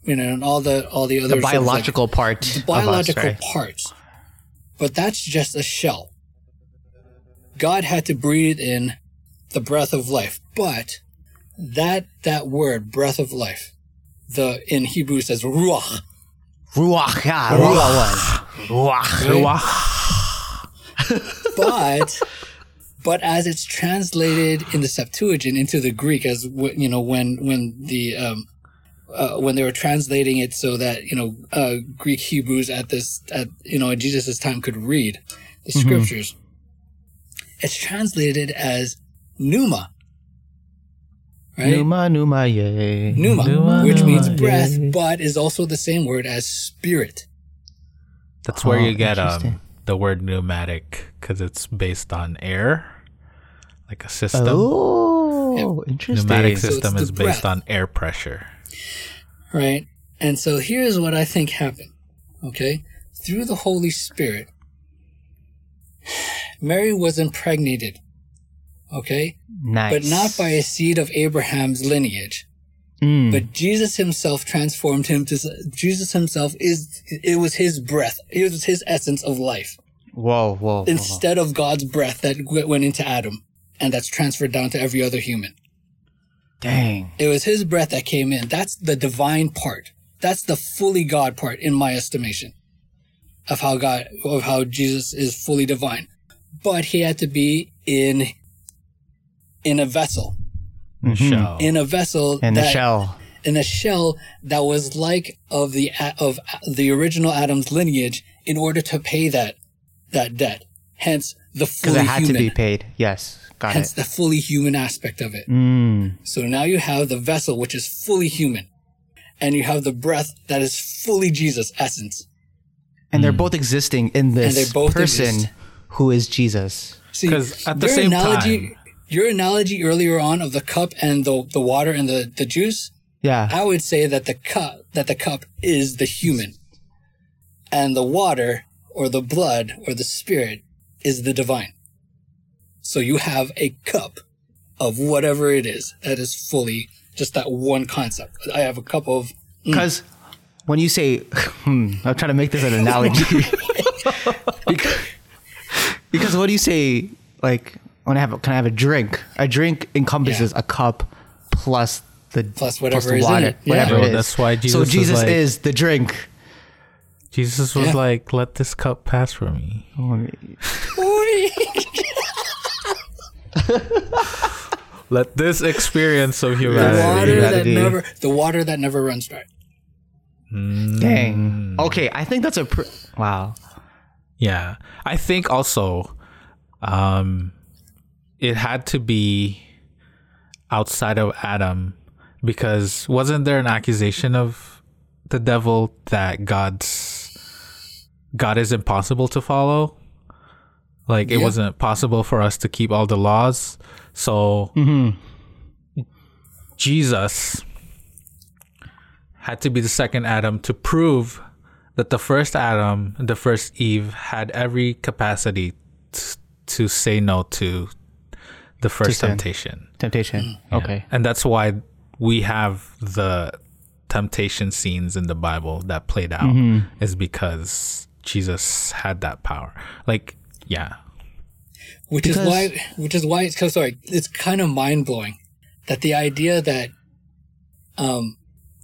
you know and all the all the other The like, biological part. the us, biological right? parts. But that's just a shell. God had to breathe in the breath of life. But that that word, breath of life, the in Hebrew says ruach. Ruach, yeah, ruach. Ruach. ruach. But but as it's translated in the Septuagint into the Greek, as w- you know, when when the um, uh, when they were translating it so that you know uh, Greek Hebrews at this at you know at Jesus' time could read the scriptures, it's translated as pneuma, right? Numa, numa, yay. Pneuma, Pneuma, which means breath, yay. but is also the same word as spirit. That's where Oh, you get um the word pneumatic because it's based on air, like a system. Oh, interesting. Pneumatic system the is based breath. on air pressure. right? And so here's what I think happened. Okay, through the Holy Spirit, *sighs* Mary was impregnated. Okay, Nice. but not by a seed of Abraham's lineage. Mm. But Jesus himself transformed him to. Jesus himself is. It was his breath. It was his essence of life whoa, whoa, whoa. instead of God's breath that went into Adam and that's transferred down to every other human. Dang. It was his breath that came in. That's the divine part. That's the fully God part in my estimation of how God, of how Jesus is fully divine. But he had to be in, in a vessel, Shell. in a vessel And the that, shell. in a shell that was like of the, of the original Adam's lineage in order to pay that, that debt. Hence the Because fully it had human, to be paid. Yes. Got hence it. the fully human aspect of it. Mm. So now you have the vessel, which is fully human, and you have the breath that is fully Jesus' essence. And they're both existing in this both person exist. who is Jesus. See, 'Cause at the your same analogy, time- your analogy earlier on of the cup and the the water and the the juice, Yeah. I would say that the cup that the cup is the human, and the water or the blood or the spirit is the divine. So you have a cup of whatever it is that is fully just that one concept. I have a cup of Because when you say, *laughs* hmm, I'm trying to make this an analogy. *laughs* because, because when you say, like, when I have, a, can I have a drink? A drink encompasses a cup plus the Plus whatever the is in water, it. Yeah. whatever Oh, it is. that's why so Jesus is Jesus like- is the drink. Jesus was Yeah. like, "Let this cup pass from me." *laughs* Let this experience of the humanity. that never, the water that never runs dry. Dang. Okay, I think that's a pr- wow. Yeah. I think also um it had to be outside of Adam because wasn't there an accusation of the devil that God's God is impossible to follow? Like it Yeah. wasn't possible for us to keep all the laws. So mm-hmm. Jesus had to be the second Adam to prove that the first Adam, the first Eve, had every capacity t- to say no to the first sin. temptation. Temptation. Mm. Okay. And that's why we have the temptation scenes in the Bible that played out, is because Jesus had that power. Like, yeah. which Because- is why which is why it's sorry it's kind of mind-blowing that the idea that um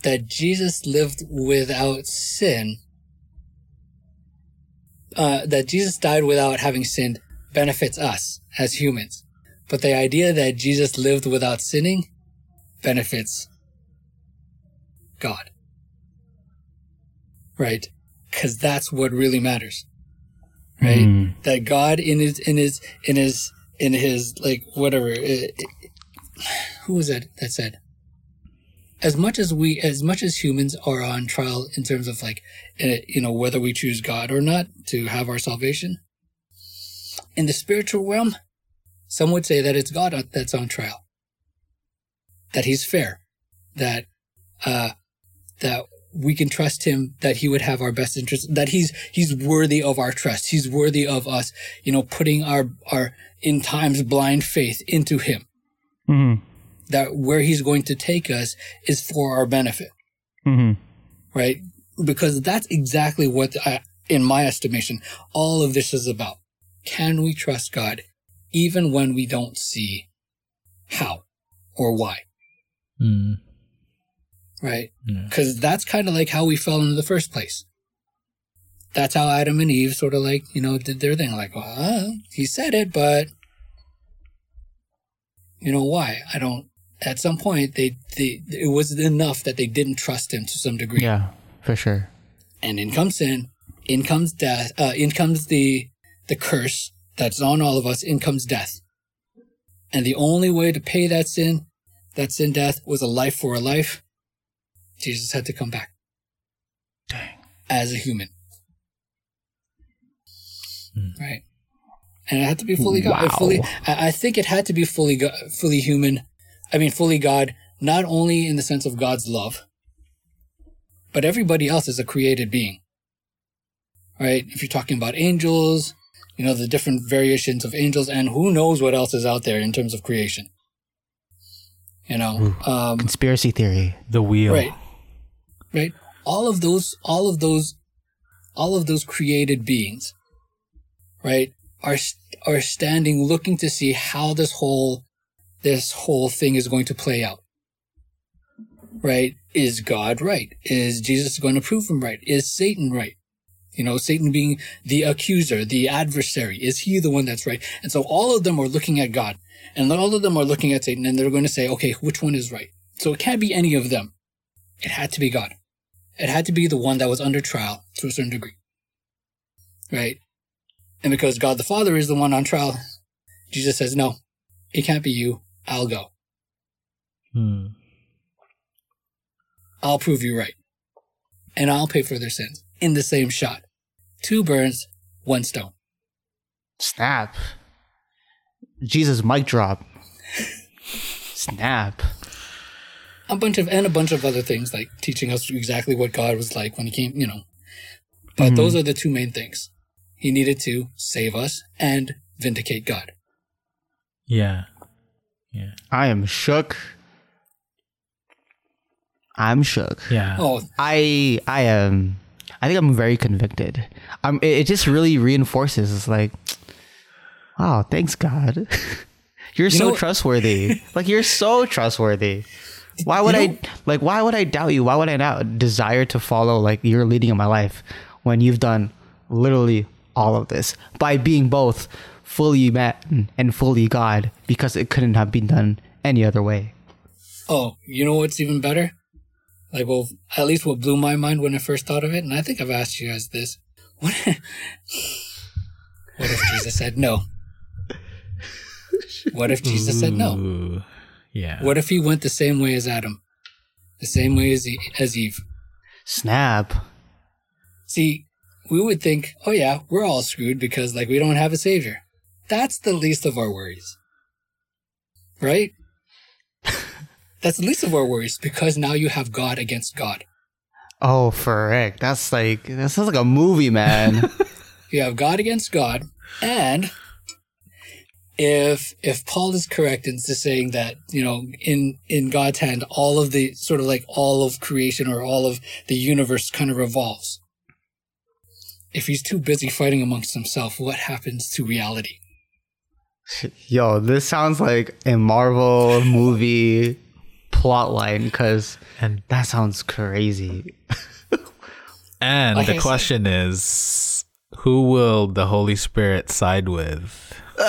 that jesus lived without sin uh that jesus died without having sinned benefits us as humans but the idea that jesus lived without sinning benefits god. Right? Because that's what really matters. Right? Mm. that God in his in his in his in his like whatever uh, who was it that said? As much as we as much as humans are on trial in terms of like uh, you know whether we choose God or not to have our salvation in the spiritual realm some would say that it's God that's on trial. That he's fair. That uh that we can trust him that he would have our best interest that he's he's worthy of our trust. He's worthy of us you know putting our our in times blind faith into him. Mm-hmm. that where he's going to take us is for our benefit. Mm-hmm. right? Because that's exactly what I, in my estimation all of this is about. Can we trust god even when we don't see how or why Mm. right? Yeah. Because that's kind of like how we fell in the first place. That's how Adam and Eve sort of like, you know, did their thing. Like, well, uh, he said it, but you know why? I don't. At some point, they, they it was enough that they didn't trust him to some degree. Yeah, for sure. And in comes sin, in comes death, uh, in comes the the curse that's on all of us. In comes death. And the only way to pay that sin, that sin death, was a life for a life. Jesus had to come back Dang. as a human. Hmm. Right. And it had to be fully God. Wow. Fully, I, I think it had to be fully, go- fully human. I mean, fully God, not only in the sense of God's love, but everybody else is a created being. Right? If you're talking about angels, you know, the different variations of angels, and who knows what else is out there in terms of creation. You know, um, Conspiracy theory. The wheel. right. Right. All of those all of those all of those created beings right are are standing looking to see how this whole this whole thing is going to play out. Right? Is god right? Is jesus going to prove him right? Is satan right you know satan being the accuser the adversary is he the one that's right and so all of them are looking at god and all of them are looking at satan and they're going to say okay which one is right so it can't be any of them it had to be God. It had to be the one that was under trial to a certain degree. Right? And because God the Father is the one on trial, Jesus says, No, it can't be you. I'll go. Hmm. I'll prove you right. And I'll pay for their sins in the same shot. Two birds, one stone. Snap. Jesus mic drop. Snap. A bunch of, and a bunch of other things like teaching us exactly what God was like when he came, you know. But mm-hmm. those are the two main things. He needed to save us and vindicate God. Yeah. Yeah. I am shook. I'm shook. Yeah. Oh, I I am. I think I'm very convicted. Um, it, it just really reinforces. It's like, wow, thanks God. *laughs* you're so know- trustworthy. *laughs* like you're so trustworthy. Why would You I know- like? Why would I doubt you? Why would I not desire to follow like your leading in my life when you've done literally all of this by being both fully man and fully God? Because it couldn't have been done any other way. Oh, you know what's even better? Like, well, at least what blew my mind when I first thought of it, and I think I've asked you guys this. What, what if Jesus said no? What if Jesus said no? Yeah. What if he went the same way as Adam? The same way as, E- as Eve? Snap. See, we would think, oh yeah, we're all screwed because, like, we don't have a savior. That's the least of our worries. Right? That's the least of our worries because now you have God against God. Oh, frick. That's like that sounds like a movie, man. *laughs* *laughs* You have God against God, and if if Paul is correct in saying that you know in in God's hand all of the sort of like all of creation or all of the universe kind of revolves. If he's too busy fighting amongst himself, what happens to reality? Yo, this sounds like a Marvel movie plot line because And that sounds crazy. *laughs* and Like I the said- question is, who will the Holy Spirit side with? *laughs*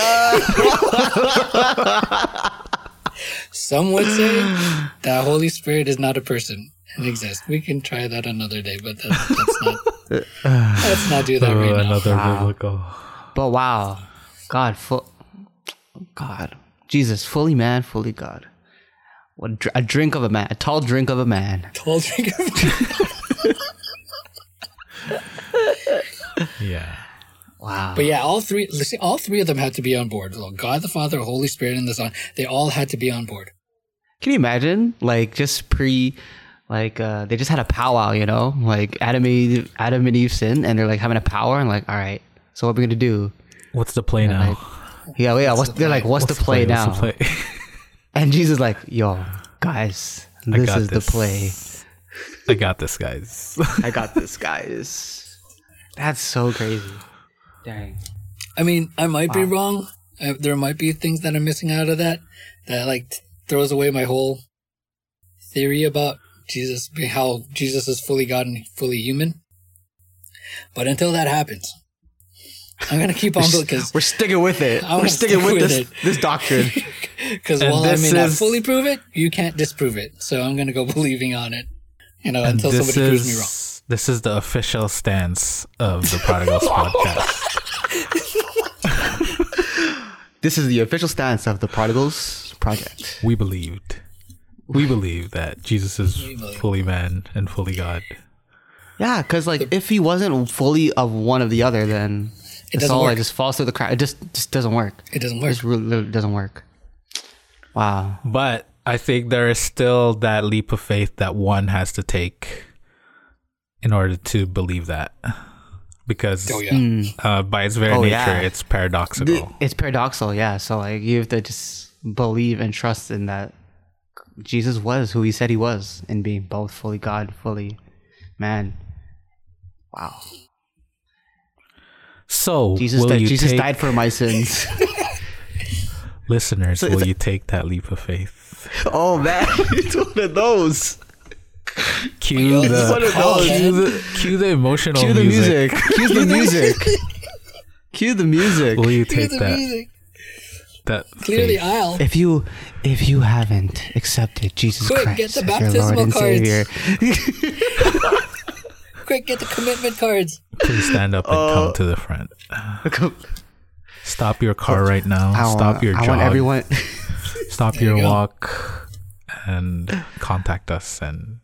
Some would say that Holy Spirit is not a person and exists. We can try that another day, but that, that's not. let's not do that Oh, right now. another Wow. biblical. But wow, God, full, God, Jesus, fully man, fully God. What a, dr- a drink of a man, a tall drink of a man. *laughs* Tall drink of- a man. Yeah. Wow. But yeah, all three. Listen, all three of them had to be on board. God the Father, Holy Spirit, and the Son. They all had to be on board. Can you imagine, like, just pre, like, uh, they just had a powwow, you know, like Adam, Eve, Adam and Eve sin, and they're like having a power, and like, all right, so what are we gonna do? What's the play now? like, Yeah, yeah. What's, the they're like, play? what's, the play now? What's the play? *laughs* And Jesus is like, yo, guys, this is this. the play. I got this, guys. I got this, guys. That's so crazy. Dang. I mean, I might be wrong. Uh, there might be things that I'm missing out of that that like t- throws away my whole theory about Jesus, being how Jesus is fully God and fully human. But until that happens, I'm gonna keep *laughs* on because We're sticking with it. I We're sticking stick with, with this it. this doctrine. *laughs* because And while I this may not is- fully prove it, you can't disprove it. So I'm gonna go *laughs* believing on it. You know, until this somebody proves me wrong. is this is the official stance of the Prodigals *laughs* podcast. *laughs* this is the official stance of the Prodigals Project. We believed. We believe that Jesus is fully man and fully God. Yeah, because like if he wasn't fully of one of the other, then It it's doesn't all like just falls through the crack. It just just doesn't work. It doesn't It work. just really, literally doesn't work. Wow. But I think there is still that leap of faith that one has to take in order to believe that. Because Oh yeah. uh, by its very Oh, nature, yeah. it's paradoxical. It's paradoxical, yeah. So like you have to just believe and trust in that Jesus was who he said he was in being both fully God, fully man. Wow. so, Jesus will died, you Jesus take, died for my sins. *laughs* *laughs* listeners, So will it's- you take that leap of faith? *laughs* oh man, *laughs* it's one of those. Cue Yo, the, this is what it was. cue the cue the emotional Cue the music. music. *laughs* Cue the music. Cue the music. Will you Cue take the that music. that Clear the faith? aisle. If you if you haven't accepted Jesus Quick, Christ get the as your Lord and cards. Savior, Quick, get the commitment cards. Please stand up and Uh, come to the front. Stop your car right now. I Stop want, your I jog. want everyone. *laughs* Stop your you walk and contact us and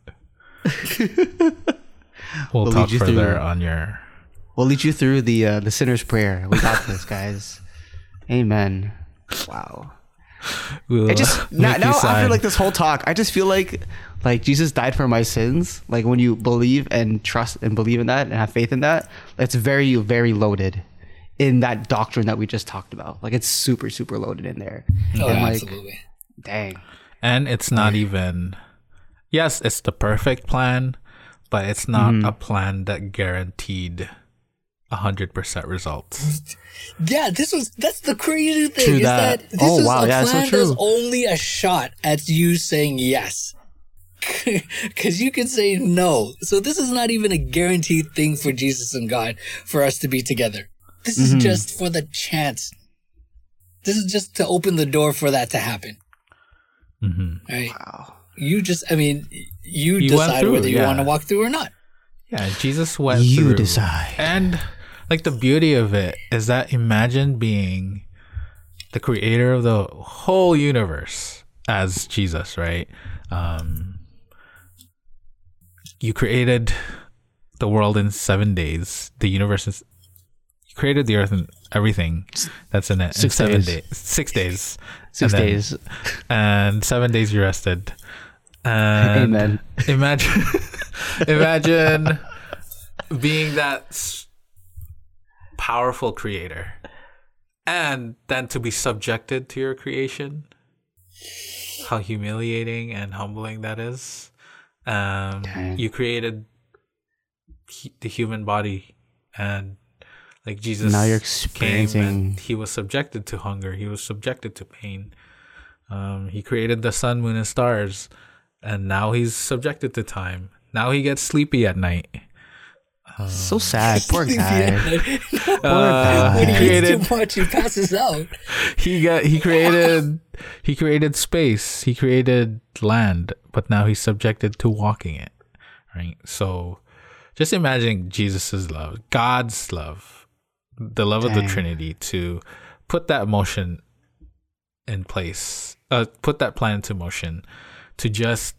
*laughs* we'll, We'll talk further through- on your We'll lead you through the uh, the sinner's prayer. We got this, guys. Amen. Wow. we'll I just now, now after like this whole talk, I just feel like like Jesus died for my sins. Like when you believe and trust and believe in that and have faith in that, it's very very loaded in that doctrine that we just talked about. Like it's super super loaded in there. Oh, and yeah, like absolutely. dang. and it's not even yes it's the perfect plan but it's not Mm-hmm. a plan that guaranteed 100% results *laughs* Yeah, this was that's the crazy thing True is that. that, this Oh, is wow, a yeah, that's so plan that's true. only a shot at you saying yes. *laughs* Because you can say no. So this is not even a guaranteed thing for Jesus and God for us to be together. This is just for the chance. This is just to open the door for that to happen. hmm Right? Wow. You just, I mean, you, You decide through, whether you yeah. want to walk through or not. Yeah, Jesus went You through. decide. And like the beauty of it is that imagine being the creator of the whole universe as Jesus, right? Um, you created the world in seven days. The universe you created the earth and everything that's in it Six in seven days. days. Six days. Six And then- days. and seven days you rested. And Amen. Imagine, *laughs* imagine being that powerful creator, and then to be subjected to your creation. How humiliating and humbling that is. Um, you created the human body, and like Jesus Now you're came experiencing- and he was subjected to hunger. He was subjected to pain. Um, he created the sun, moon, and stars, and now he's subjected to time. Now he gets sleepy at night. So sad. Poor *laughs* guy. at night. *laughs* Uh, when he he created eats too much, he passes out. *laughs* he got he created he created space. He created land, but now he's subjected to walking it. Right. So, just imagine Jesus's love, God's love, the love of the Trinity to put that motion in place, uh, put that plan into motion, to just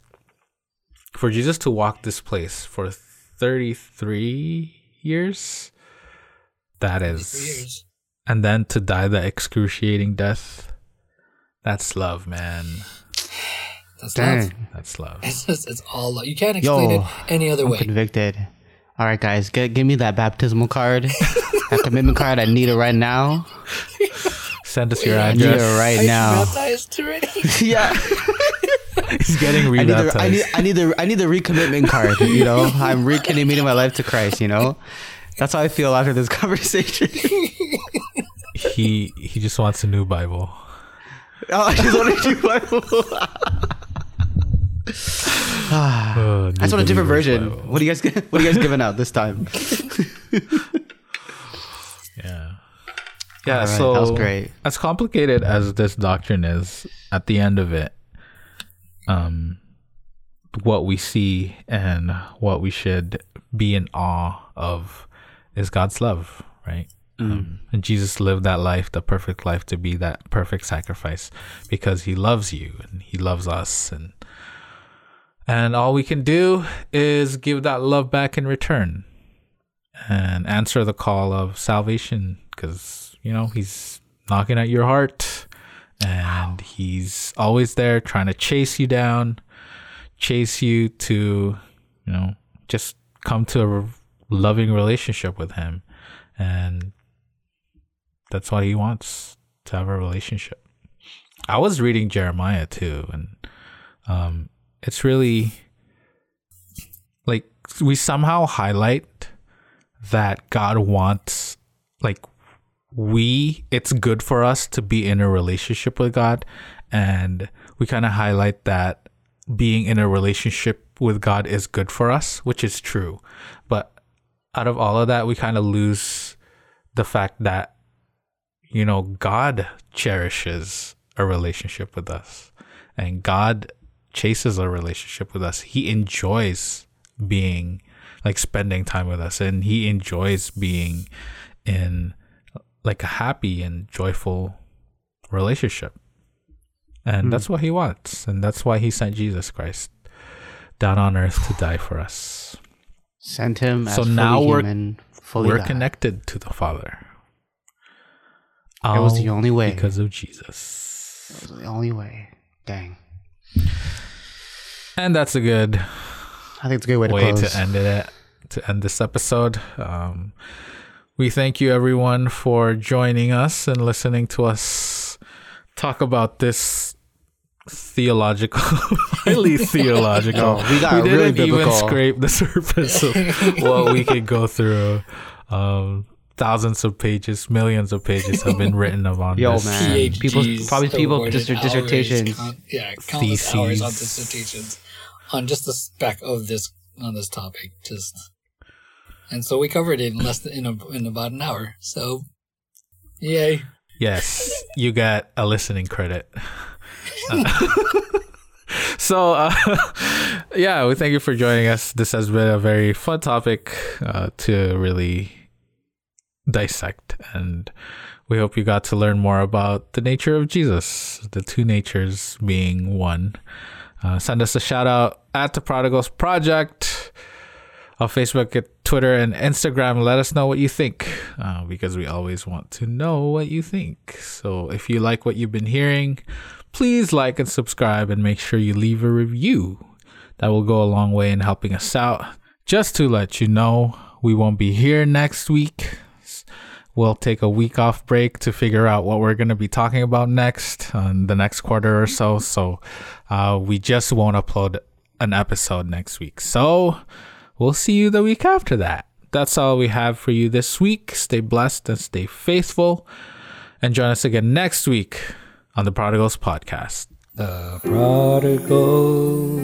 for Jesus to walk this place for 33 years. That is, years. and then to die the excruciating death. That's love, man. That's love. That's love. It's just, it's all love. You can't explain Yo, it any other I'm way. convicted. All right, guys, get, give me that baptismal card, that *laughs* commitment card. I need it right now. Send us your I need it address. right Are you now. baptized already? *laughs* yeah, He's getting I need, the, I need, I need the, I need the recommitment card. You know, I'm recommitting my life to Christ. You know, that's how I feel after this *laughs* conversation. he he just wants a new Bible. oh, I just want to do Bible. Oh, I just want a different version. What are you guys? What are you guys giving out this time? Yeah. Yeah. All right, so that was great. As complicated as this doctrine is, at the end of it, um, what we see and what we should be in awe of is God's love, right? Um, and Jesus lived that life, the perfect life, to be that perfect sacrifice because He loves you and He loves us, and and all we can do is give that love back in return and answer the call of salvation because you know he's knocking at your heart and he's always there trying to chase you down chase you to you know just come to a loving relationship with him. And that's what he wants to have a relationship. I was reading jeremiah too and um it's really like we somehow highlight that God wants like we it's good for us to be in a relationship with God and we kind of highlight that being in a relationship with God is good for us, which is true. But out of all of that, we kind of lose the fact that you know God cherishes a relationship with us and God chases a relationship with us. He enjoys being like spending time with us and he enjoys being in like a happy and joyful relationship. And hmm. that's what he wants. And that's why he sent Jesus Christ down on earth to die for us. Sent him as So now we're- human, fully We're God. connected to the Father. It was the only way. because of Jesus. It was the only way. Dang. And that's a good I think it's a good way to way close. to end it to end this episode. Um, we thank you everyone for joining us and listening to us talk about this theological, *laughs* highly *laughs* theological. Oh, we got we really didn't even biblical. scrape the surface of *laughs* what we could go through. Um, thousands of pages, millions of pages have been *laughs* written about Yo, this. man. PhDs, People's- probably people awarded dis- hours, dissertations. con- yeah, countless hours on Theses. dissertations on just the spec of this on this topic. Just and so we covered it in less than in, a, in about an hour. So, yay! Yes, you got a listening credit. Uh, *laughs* *laughs* so, uh, yeah, we thank you for joining us. This has been a very fun topic uh, to really dissect, and we hope you got to learn more about the nature of Jesus, the two natures being one. Uh, send us a shout out at the Prodigals Project on Facebook, Twitter, and Instagram. Let us know what you think uh, because we always want to know what you think. So if you like what you've been hearing, please like and subscribe and make sure you leave a review. That will go a long way in helping us out. Just to let you know, we won't be here next week. We'll take a week off break to figure out what we're going to be talking about next on the next quarter or so. So uh, we just won't upload an episode next week. So we'll see you the week after that. That's all we have for you this week. Stay blessed and stay faithful. And join us again next week on the Prodigals Podcast. The prodigal